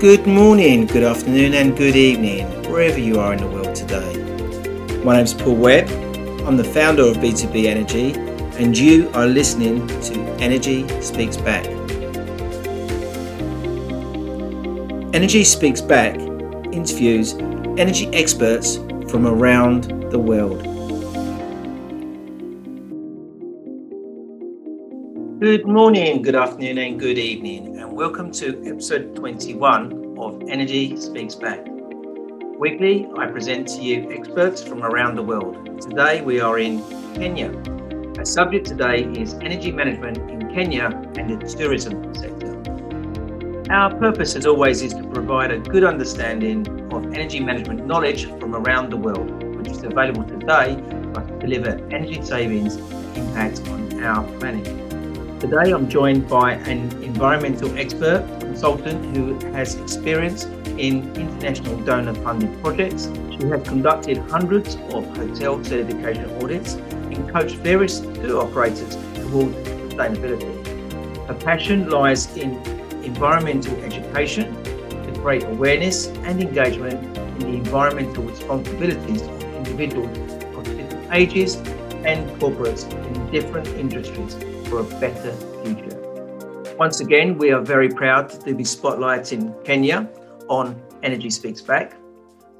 Good morning, good afternoon, and good evening, wherever you are in the world today. My name is Paul Webb. I'm the founder of B2B Energy, and you are listening to Energy Speaks Back. Energy Speaks Back interviews energy experts from around the world. Good morning, good afternoon, and good evening, and welcome to episode 21 of Energy Speaks Back. Weekly, I present to you experts from around the world. Today, we are in Kenya. Our subject today is energy management in Kenya and the tourism sector. Our purpose, as always, is to provide a good understanding of energy management knowledge from around the world, which is available today to deliver energy savings impact on our planet. Today, I'm joined by an environmental expert consultant who has experience in international donor funded projects. She has conducted hundreds of hotel certification audits and coached various tour operators towards sustainability. Her passion lies in environmental education to create awareness and engagement in the environmental responsibilities of individuals of different ages and corporates in different industries for a better future. Once again, we are very proud to be spotlighting Kenya on Energy Speaks Back.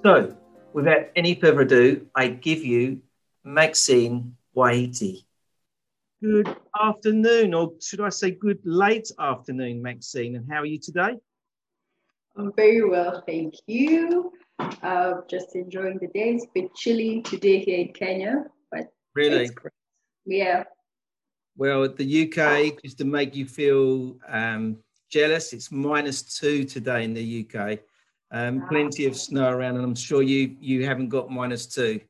So, without any further ado, I give you Maxine Waiti. Good afternoon, or should I say good late afternoon, Maxine, and how are you today? I'm very well, thank you. Uh, just enjoying the day. It's a bit chilly today here in Kenya, but really, yeah, well, the UK, just to make you feel um, jealous, it's minus two today in the UK. Um, plenty of snow around, and I'm sure you you haven't got minus two.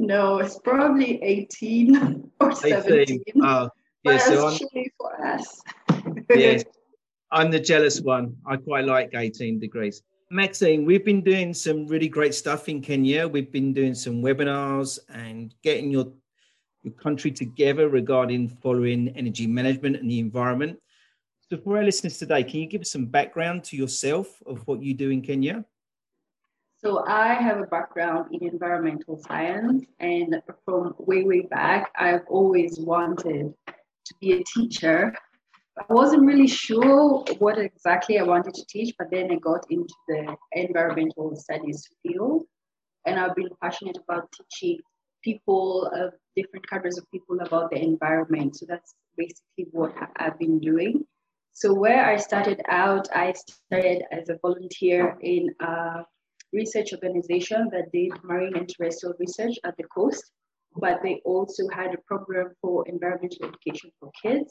No, it's probably 18 or 17. Oh, yeah, so I'm, for us. yes, I'm the jealous one. I quite like 18 degrees. Maxine, we've been doing some really great stuff in Kenya. We've been doing some webinars and getting your your country together regarding following energy management and the environment. So, for our listeners today, can you give us some background to yourself of what you do in Kenya? So, I have a background in environmental science, and from way, way back, I've always wanted to be a teacher. I wasn't really sure what exactly I wanted to teach, but then I got into the environmental studies field, and I've been passionate about teaching people, of different cadres of people about the environment. So that's basically what I've been doing. So where I started out, I started as a volunteer in a research organization that did marine and terrestrial research at the coast, but they also had a program for environmental education for kids.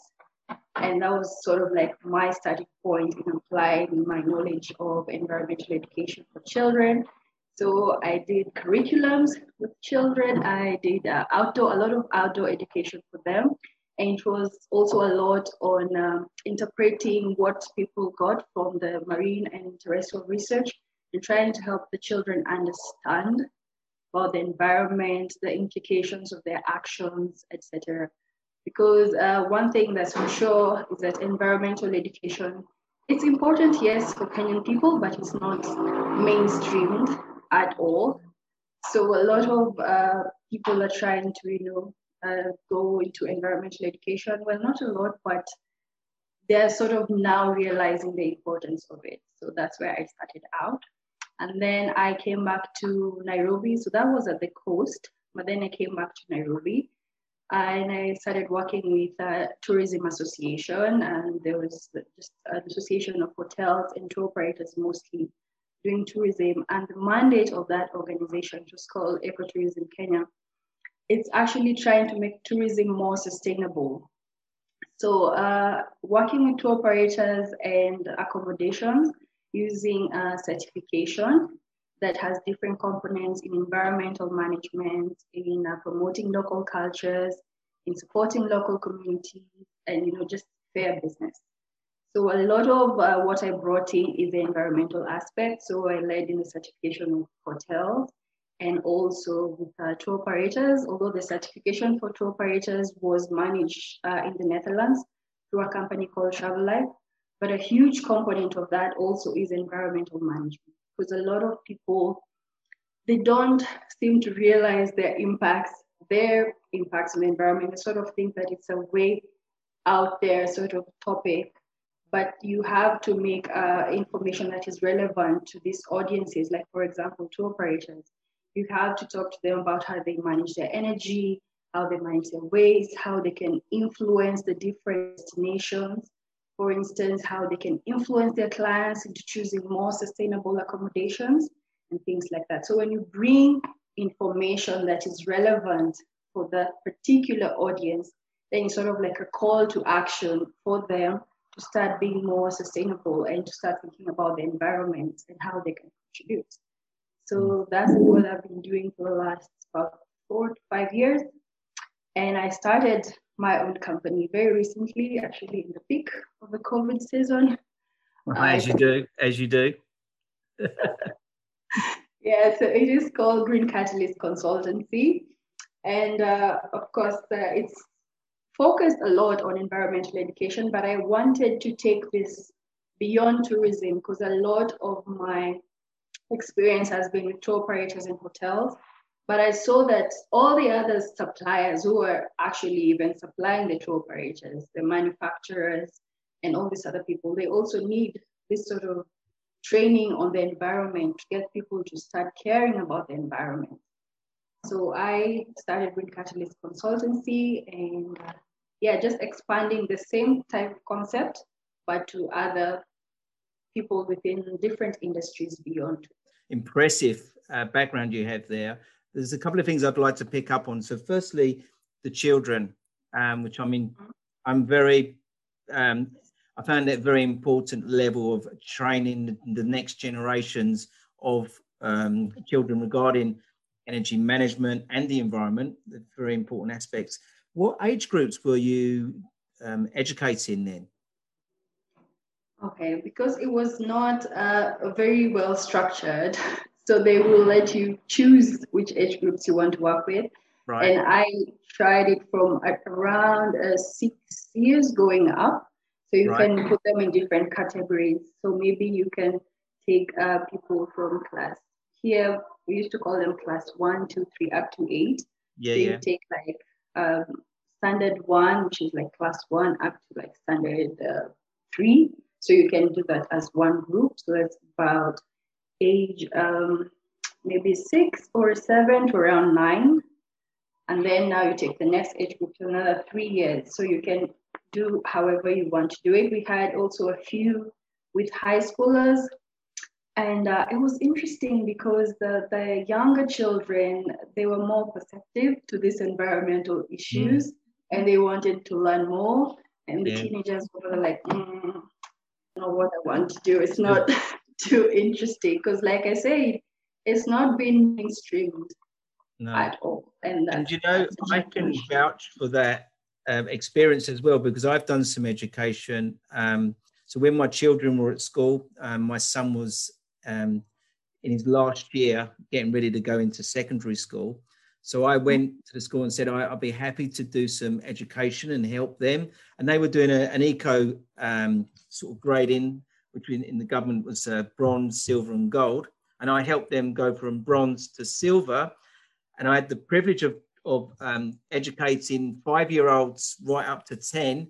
And that was sort of like my starting point in applying my knowledge of environmental education for children so I did curriculums with children. I did uh, outdoor, a lot of outdoor education for them. And it was also a lot on um, interpreting what people got from the marine and terrestrial research and trying to help the children understand about the environment, the implications of their actions, etc. Because uh, one thing that's for sure is that environmental education it's important, yes, for Kenyan people, but it's not mainstreamed at all. So a lot of uh, people are trying to, you know, uh, go into environmental education. Well, not a lot, but they're sort of now realizing the importance of it. So that's where I started out. And then I came back to Nairobi. So that was at the coast, but then I came back to Nairobi and I started working with a tourism association, and there was just an association of hotels and tour operators mostly doing tourism. And the mandate of that organization, which was called Ecotourism Kenya, it's actually trying to make tourism more sustainable. So, uh, working with tour operators and accommodations using a certification that has different components in environmental management, in uh, promoting local cultures, in supporting local communities, and you know just fair business. So a lot of uh, what I brought in is the environmental aspect. So I led in the certification of hotels and also with uh, tour operators, although the certification for tour operators was managed uh, in the Netherlands through a company called Travelife. But a huge component of that also is environmental management because a lot of people they don't seem to realize their impacts, their impacts on the environment. They sort of think that it's a way out there sort of topic, but you have to make uh, information that is relevant to these audiences, like for example, tour operators. You have to talk to them about how they manage their energy, how they manage their waste, how they can influence the different destinations. For instance, how they can influence their clients into choosing more sustainable accommodations and things like that. So when you bring information that is relevant for that particular audience, then it's sort of like a call to action for them to start being more sustainable and to start thinking about the environment and how they can contribute. So that's what I've been doing for the last about four to five years. And I started my own company very recently, actually in the peak of the COVID season. Well, as you do, as you do. yeah, so it is called Green Catalyst Consultancy. And uh, of course, uh, it's focused a lot on environmental education, but I wanted to take this beyond tourism because a lot of my experience has been with tour operators and hotels. But I saw that all the other suppliers who were actually even supplying the tour operators, the manufacturers, and all these other people, they also need this sort of training on the environment to get people to start caring about the environment. So I started with Catalyst Consultancy and uh, yeah, just expanding the same type of concept, but to other people within different industries beyond. Impressive uh, background you have there. There's a couple of things I'd like to pick up on. So, firstly, the children, um, which I mean, mm-hmm. I'm very, um, I found that very important level of training the next generations of um, children regarding energy management and the environment. The very important aspects. What age groups were you um, educating then? Okay, because it was not uh, very well structured, so they will let you choose which age groups you want to work with. Right. And I tried it from around uh, six years going up. So you right. can put them in different categories. So maybe you can take uh, people from class here, we used to call them class one, two, three, up to eight. Yeah, so you yeah. take like um, standard one, which is like class one, up to like standard uh, three. So you can do that as one group. So that's about age um, maybe six or seven to around nine. And then now you take the next age group to another three years. So you can do however you want to do it. We had also a few with high schoolers. And uh, it was interesting because the, the younger children, they were more perceptive to these environmental issues mm. And they wanted to learn more. And the yeah. teenagers were like, mm, know what I want to do. It's not too interesting because, like I said, it's not been mainstreamed no. at all. And, and you know, I can vouch for that um, experience as well because I've done some education. Um, so when my children were at school, um, my son was um, in his last year, getting ready to go into secondary school. So I went to the school and said I, would be happy to do some education and help them. And they were doing a, an eco um, sort of grading, which in, in the government was uh, bronze, silver, and gold. And I helped them go from bronze to silver. And I had the privilege of, of um, educating five year olds right up to 10.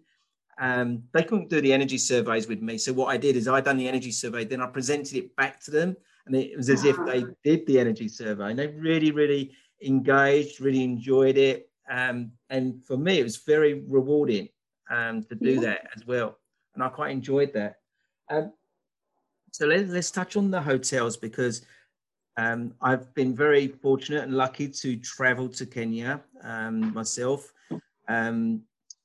Um, they couldn't do the energy surveys with me. So what I did is I done the energy survey, then I presented it back to them. And it was as if they ah. did the energy survey. And they really, really engaged, really enjoyed it. Um, and for me, it was very rewarding um, to do yeah. that as well. And I quite enjoyed that. Um, so let, us touch on the hotels because um, I've been very fortunate and lucky to travel to Kenya um, myself. Um,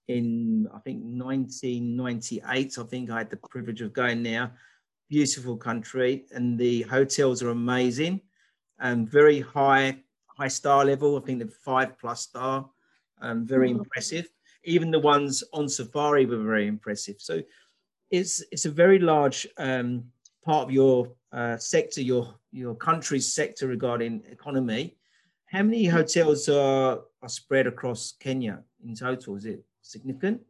in I think 1998, I think I had the privilege of going there. Beautiful country, and the hotels are amazing and very high high star level. I think they're five plus star, um, very mm-hmm. impressive. Even the ones on safari were very impressive. So it's it's a very large um, part of your uh, sector, your your country's sector regarding economy. How many hotels are, are spread across Kenya in total? Is it significant?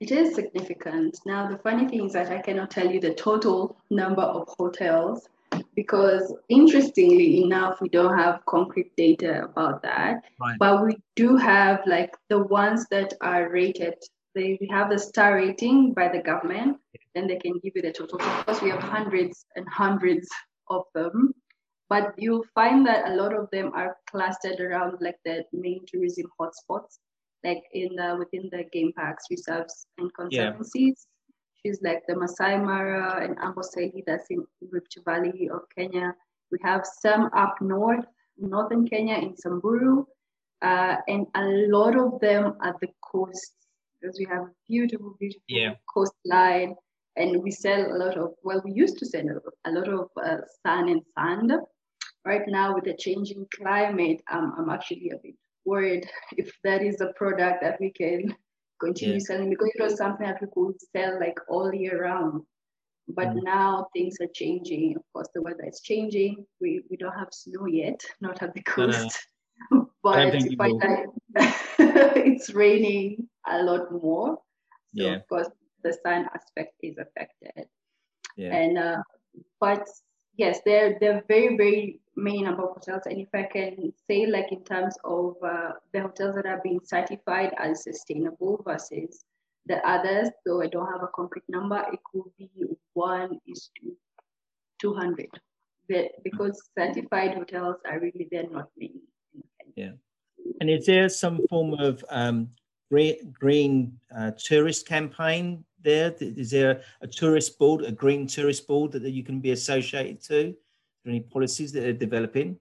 It is significant. Now, the funny thing is that I cannot tell you the total number of hotels because, interestingly enough, we don't have concrete data about that. Right. But we do have like the ones that are rated. They have the star rating by the government, then they can give you the total. Of course, we have hundreds and hundreds of them, but you'll find that a lot of them are clustered around like the main tourism hotspots like in the within the game parks, reserves, and conservancies. She's like the Masai Mara and Amboseli that's in Rift Valley of Kenya. We have some up north, northern Kenya in Samburu, uh, and a lot of them at the coast because we have a beautiful, beautiful yeah. coastline. And we sell a lot of, well, we used to sell a lot of uh, sun and sand. Right now, with the changing climate, um, I'm actually a bit worried if that is a product that we can continue yeah. selling because it was something that we could sell like all year round. But mm. now things are changing. Of course, the weather is changing. We, we don't have snow yet, not at the coast. No, no. but by time it's raining a lot more. So yeah. of course the sun aspect is affected. Yeah. And uh, but yes, they're they're very very many number of hotels. And if I can say, like in terms of uh, the hotels that are being certified as sustainable versus the others, though I don't have a concrete number, it could be one is to 200. That because certified hotels are really they're not many. Yeah. And is there some form of um, green, green uh, tourist campaign there? Is there a tourist board, a green tourist board that, that you can be associated to? Any policies that are developing?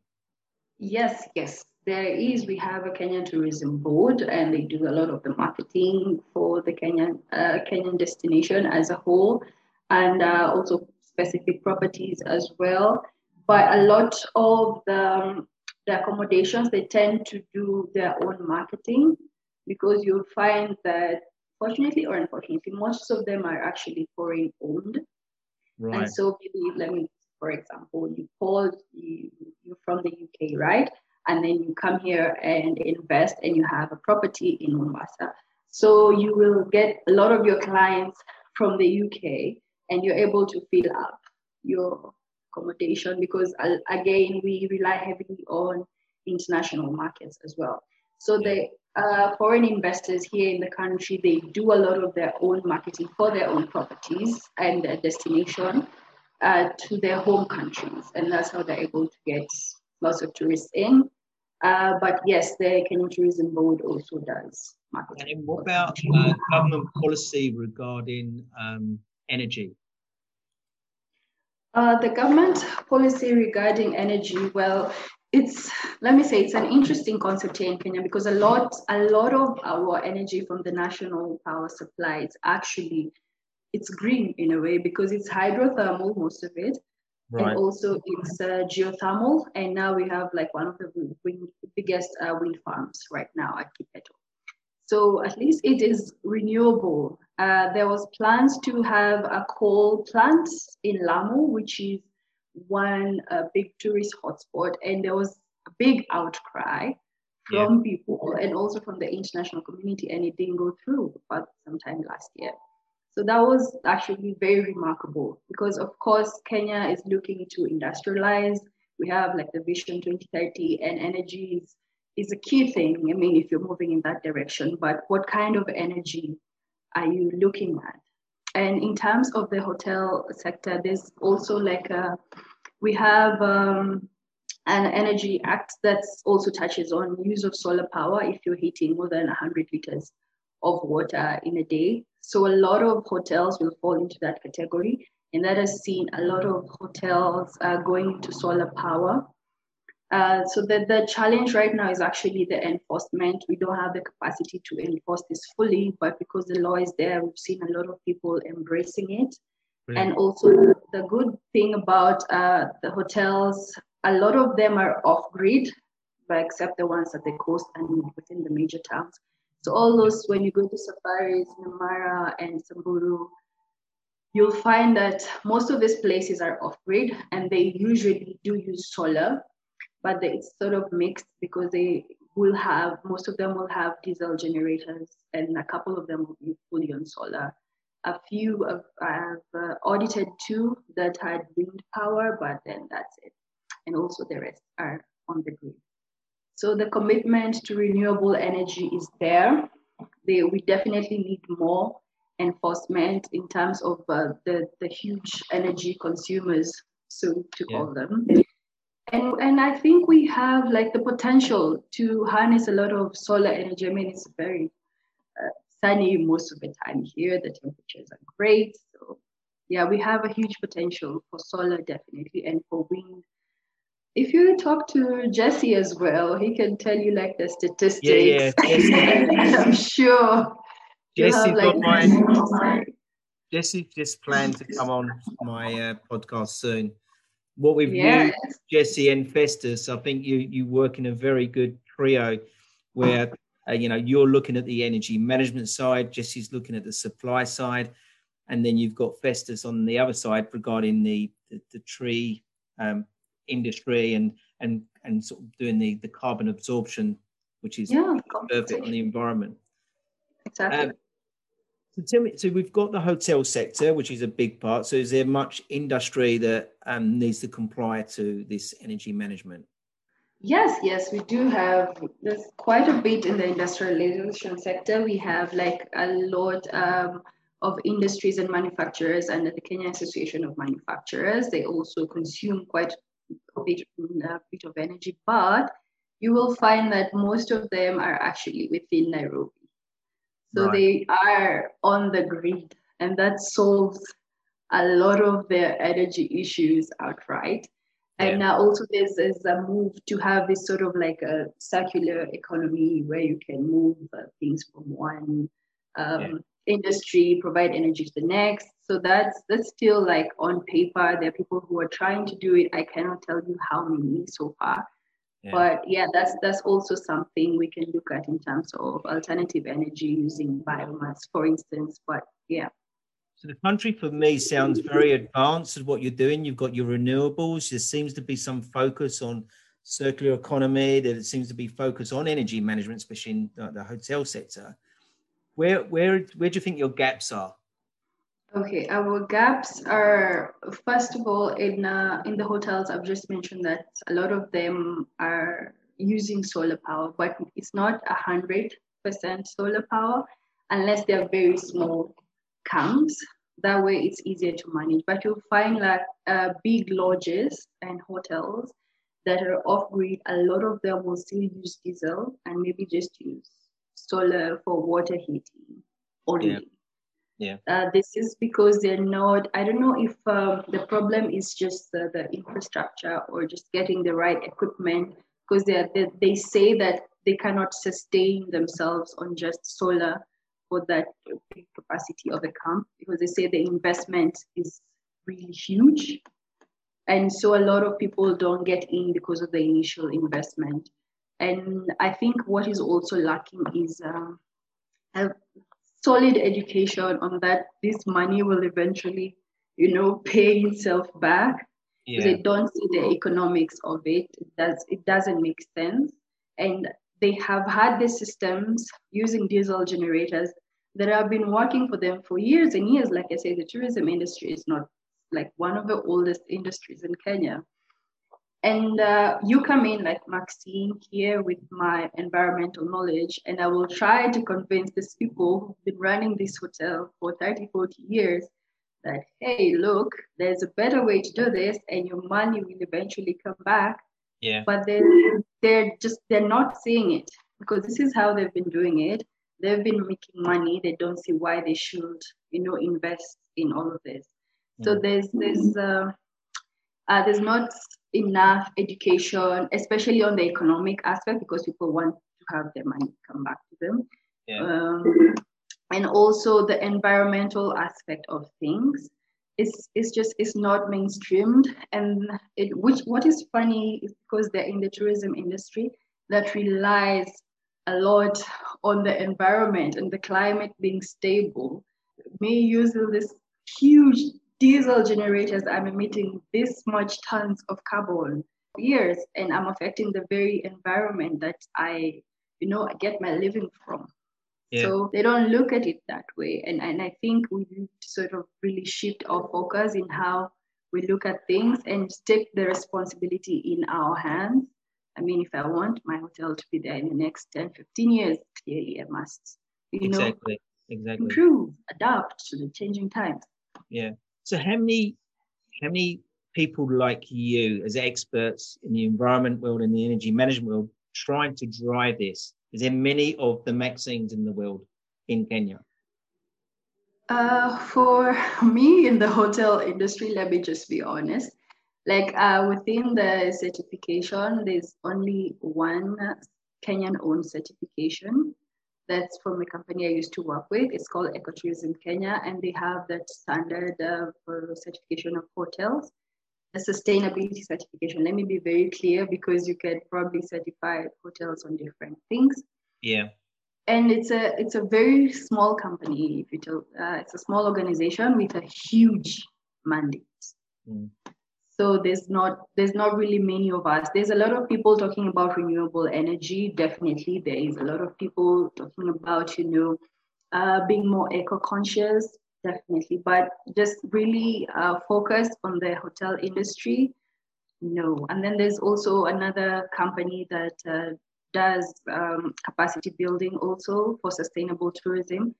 Yes, yes, there is. We have a Kenyan Tourism Board, and they do a lot of the marketing for the Kenyan uh, Kenyan destination as a whole, and uh, also specific properties as well. But a lot of the, the accommodations they tend to do their own marketing because you'll find that, fortunately or unfortunately, most of them are actually foreign owned. Right. And so maybe let me for example, you call you you're from the UK, right? And then you come here and invest and you have a property in Mombasa. So you will get a lot of your clients from the UK and you're able to fill up your accommodation because uh, again we rely heavily on international markets as well. So the uh, foreign investors here in the country they do a lot of their own marketing for their own properties and their destination uh, to their home countries, and that's how they're able to get lots of tourists in. Uh, but yes, the Kenyan Tourism Board also does marketing. And what about uh, government policy regarding um, energy? Uh, the government policy regarding energy, well, it's let me say it's an interesting concept here in Kenya because a lot a lot of our energy from the national power supply is actually it's green in a way because it's hydrothermal most of it right. and also it's uh, geothermal and now we have like one of the wind, biggest uh, wind farms right now at Kipeto. So at least it is renewable. Uh, there was plans to have a coal plant in Lamu, which is one uh, big tourist hotspot, and there was a big outcry from yeah. people and also from the international community, and it didn't go through but sometime last year. So that was actually very remarkable because, of course, Kenya is looking to industrialize. We have like the Vision 2030, and energy is, is a key thing. I mean, if you're moving in that direction, but what kind of energy are you looking at? And in terms of the hotel sector, there's also like a, we have um, an energy act that also touches on use of solar power if you're heating more than 100 liters of water in a day. So a lot of hotels will fall into that category. And that has seen a lot of hotels uh, going into solar power. Uh, so the, the challenge right now is actually the enforcement. We don't have the capacity to enforce this fully, but because the law is there, we've seen a lot of people embracing it. And also the good thing about uh, the hotels, a lot of them are off grid, but except the ones at the coast and within the major towns. So all those, when you go to safaris, Namara and Samburu, you'll find that most of these places are off-grid and they usually do use solar, but it's sort of mixed because they will have most of them will have diesel generators, and a couple of them will be fully on solar. A few of, I've uh, audited two that had wind power, but then that's it. And also the rest are on the grid. So the commitment to renewable energy is there. They, we definitely need more enforcement in terms of uh, the, the huge energy consumers, so to yeah. call them. And, and I think we have like the potential to harness a lot of solar energy. I mean, it's very uh, sunny most of the time here. The temperatures are great. So yeah, we have a huge potential for solar definitely and for wind. If you talk to Jesse as well, he can tell you like the statistics. Yeah, yeah. I'm sure Jesse got my, Jesse just planned to come on my uh, podcast soon. What we've yes. used, Jesse and Festus, I think you you work in a very good trio where uh, you know you're looking at the energy management side, Jesse's looking at the supply side, and then you've got Festus on the other side regarding the the, the tree um, industry and and and sort of doing the the carbon absorption, which is yeah, perfect on the environment. Exactly. Um, so tell me, so we've got the hotel sector, which is a big part. So is there much industry that um, needs to comply to this energy management? Yes, yes, we do have. There's quite a bit in the industrialization sector. We have like a lot um, of industries and manufacturers under the Kenya Association of Manufacturers. They also consume quite a bit, a bit of energy, but you will find that most of them are actually within Nairobi. So right. they are on the grid, and that solves a lot of their energy issues outright. And now also there's, there's a move to have this sort of like a circular economy where you can move uh, things from one um, yeah. industry, provide energy to the next. So that's that's still like on paper. There are people who are trying to do it. I cannot tell you how many so far. Yeah. But yeah, that's that's also something we can look at in terms of alternative energy using biomass, for instance. But yeah. So the country for me sounds very advanced at what you're doing. You've got your renewables. There seems to be some focus on circular economy. There seems to be focus on energy management, especially in the, the hotel sector. Where where where do you think your gaps are? Okay, our gaps are first of all in uh, in the hotels. I've just mentioned that a lot of them are using solar power, but it's not a hundred percent solar power unless they're very small camps. That way, it's easier to manage. But you'll find like uh, big lodges and hotels that are off grid. A lot of them will still use diesel and maybe just use solar for water heating only. Yeah yeah. Uh, this is because they're not, I don't know if um, the problem is just the, the infrastructure or just getting the right equipment because they, they, they say that they cannot sustain themselves on just solar for that capacity of a camp because they say the investment is really huge. And so a lot of people don't get in because of the initial investment. And I think what is also lacking is um, solid education on that this money will eventually, you know, pay itself back. Yeah. They don't see the economics of it. It does it doesn't make sense. And they have had the systems using diesel generators that have been working for them for years and years. Like I say, the tourism industry is not like one of the oldest industries in Kenya. And uh, you come in like Maxine here with my environmental knowledge, and I will try to convince these people who've been running this hotel for 30, 40 years that, hey, look, there's a better way to do this, and your money will eventually come back. Yeah. But they're, they're just, they're not seeing it because this is how they've been doing it. They've been making money. They don't see why they should, you know, invest in all of this. So mm. there's, there's, uh, uh, there's not enough education, especially on the economic aspect, because people want to have their money come back to them. Yeah. Um, and also the environmental aspect of things is is just is not mainstreamed. And it which what is funny is because they're in the tourism industry that relies a lot on the environment and the climate being stable. Me using this huge diesel generators I'm emitting this much tons of carbon years and I'm affecting the very environment that I you know, I get my living from. Yeah. So they don't look at it that way. And, and I think we need to sort of really shift our focus in how we look at things and take the responsibility in our hands. I mean, if I want my hotel to be there in the next 10, 15 years, clearly I must, you exactly. know, exactly. improve, adapt to the changing times. Yeah. So how many how many people like you as experts in the environment world and the energy management world trying to drive this? Is there many of the Maxine's in the world in Kenya? Uh, for me in the hotel industry, let me just be honest. Like uh, within the certification, there's only one Kenyan owned certification. That's from a company I used to work with. It's called Ecotourism Kenya, and they have that standard uh, for certification of hotels. A sustainability certification. Let me be very clear because you can probably certify hotels on different things. Yeah and it's a it's a very small company. If you tell, uh, it's a small organization with a huge mandate. Mm. So there's not there's not really many of us. There's a lot of people talking about renewable energy. Definitely, there is a lot of people talking about you know uh, being more eco conscious. Definitely, but just really uh, focused on the hotel industry. No, and then there's also another company that uh, does um, capacity building also for sustainable tourism.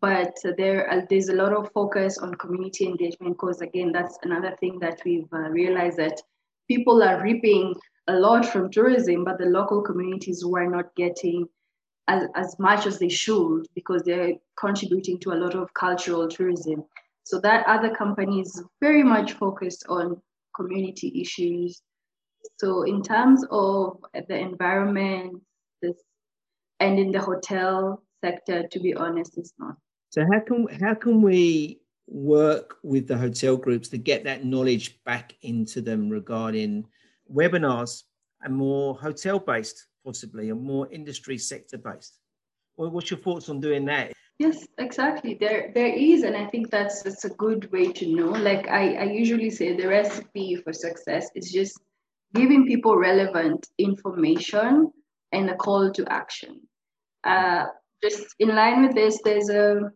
But there, uh, there's a lot of focus on community engagement because, again, that's another thing that we've uh, realized that people are reaping a lot from tourism, but the local communities were not getting as, as much as they should because they're contributing to a lot of cultural tourism. So that other company is very much focused on community issues, so in terms of the environment, this, and in the hotel sector, to be honest, it's not. So how can how can we work with the hotel groups to get that knowledge back into them regarding webinars and more hotel based, possibly, and more industry sector based? What's your thoughts on doing that? Yes, exactly. There, there is, and I think that's that's a good way to know. Like I, I usually say, the recipe for success is just giving people relevant information and a call to action. Uh, just in line with this, there's a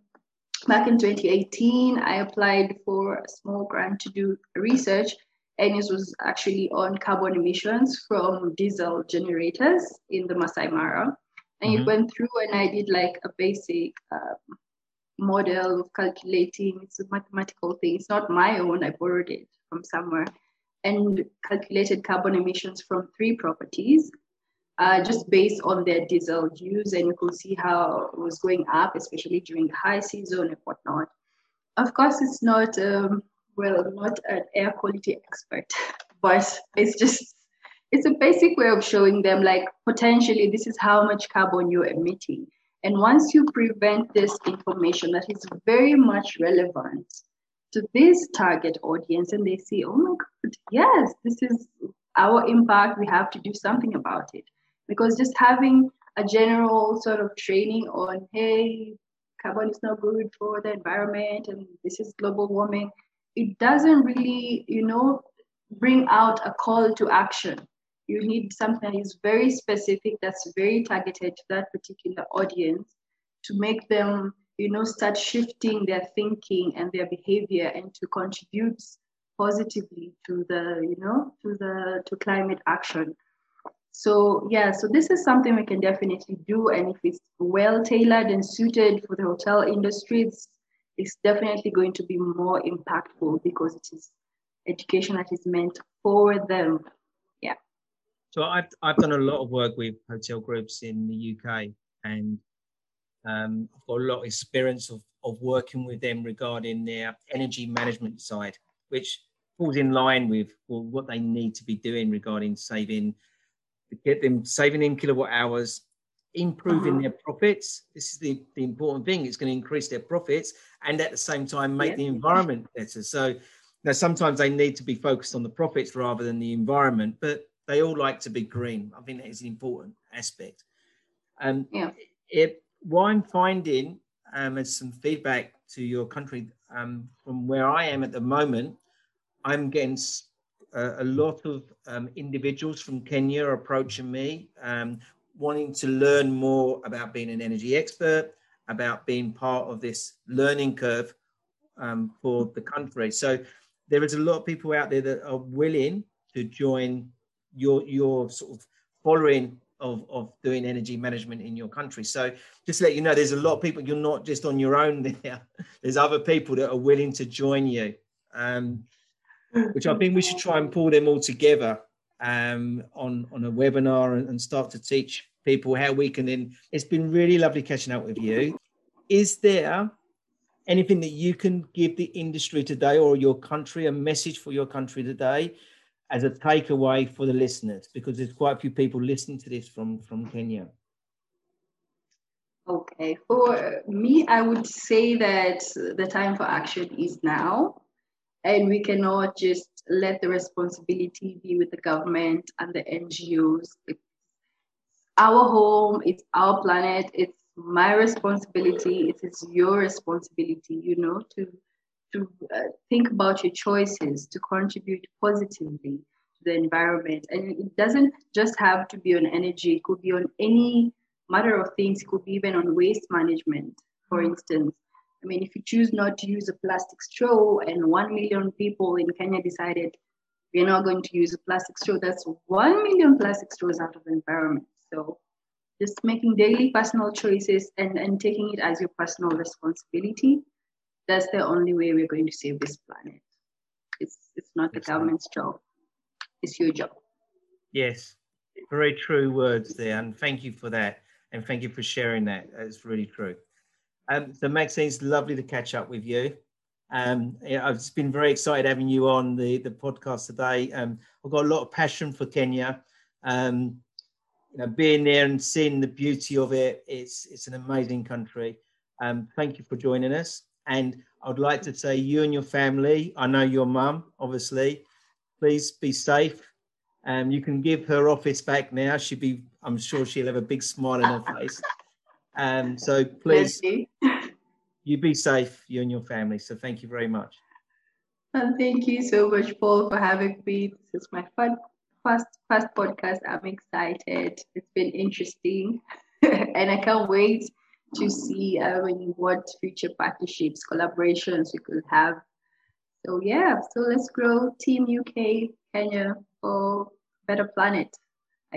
back in 2018, I applied for a small grant to do research, and it was actually on carbon emissions from diesel generators in the Masai Mara. And mm-hmm. it went through, and I did like a basic um, model of calculating. It's a mathematical thing. It's not my own. I borrowed it from somewhere and calculated carbon emissions from three properties uh, just based on their diesel use. And you could see how it was going up, especially during the high season and whatnot. Of course, it's not, um, well, not an air quality expert, but it's just, it's a basic way of showing them like potentially this is how much carbon you're emitting. And once you prevent this information that is very much relevant to this target audience and they see, oh my God, yes, this is our impact. We have to do something about it. Because just having a general sort of training on, hey, carbon is not good for the environment and this is global warming, it doesn't really, you know, bring out a call to action. You need something that is very specific, that's very targeted to that particular audience to make them you know, start shifting their thinking and their behavior and to contribute positively to the, you know, to the to climate action. So yeah, so this is something we can definitely do, and if it's well tailored and suited for the hotel industry, it's, it's definitely going to be more impactful because it is education that is meant for them. Yeah. So I've I've done a lot of work with hotel groups in the UK, and um, I've got a lot of experience of, of working with them regarding their energy management side, which falls in line with well, what they need to be doing regarding saving, get them saving in kilowatt hours, improving uh-huh. their profits. This is the, the important thing. It's going to increase their profits and at the same time make the environment better. So now sometimes they need to be focused on the profits rather than the environment, but they all like to be green. I think that is an important aspect. Um, yeah. It, what I'm finding um, as some feedback to your country um, from where I am at the moment, I'm getting a, lot of um, individuals from Kenya are approaching me. Um, wanting to learn more about being an energy expert, about being part of this learning curve um, for the country. So there is a lot of people out there that are willing to join your your sort of following of, of doing energy management in your country. So just let you know, there's a lot of people. You're not just on your own there. There's other people that are willing to join you, um, which I think we should try and pull them all together um, on on a webinar and, and start to teach people how we can. Then it's been really lovely catching up with you. Is there anything that you can give the industry today or your country a message for your country today as a takeaway for the listeners because there's quite a few people listening to this from from kenya okay for me i would say that the time for action is now and we cannot just let the responsibility be with the government and the ngos it's our home it's our planet it's my responsibility it is your responsibility you know to to uh, think about your choices to contribute positively to the environment. And it doesn't just have to be on energy it could be on any matter of things it could be even on waste management for mm-hmm. instance i mean if you choose not to use a plastic straw and 1 million people in kenya decided we're not going to use a plastic straw that's 1 million plastic straws out of the environment. So just making daily personal choices and, and taking it as your personal responsibility that's the only way we're going to save this planet. It's it's not the government's job. It's your job. Yes. Very true words there and thank you for that and thank you for sharing that. It's really true um, so maxine it's lovely to catch up with you um, yeah, I've been very excited having you on the, the podcast today. Um, I've got a lot of passion for Kenya. Um, you know, being there and seeing the beauty of it, it's it's an amazing country. Um, thank you for joining us. And I would like to say, you and your family, I know your mum, obviously, please be safe. Um, you can give her office back now. She'll be, I'm sure she'll have a big smile on her face. Um, so please, you be safe, you and your family. So thank you very much. And thank you so much, Paul, for having me. This is my fun, first first podcast. I'm excited. It's been interesting, and I can't wait to see uh, what future partnerships, collaborations we could have. So yeah, so let's grow Team UK Kenya for better planet.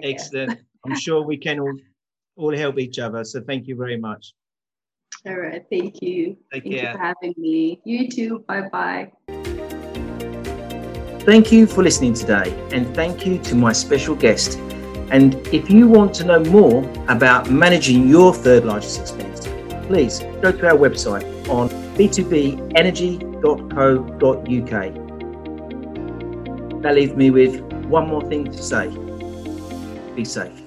Excellent. I'm sure we can all all help each other. So thank you very much. All right. Thank you. Take thank care. you for having me. You too. Bye bye. Thank you for listening today, and thank you to my special guest. And if you want to know more about managing your third largest expense, please go to our website on b2benergy.co.uk. That leaves me with one more thing to say be safe.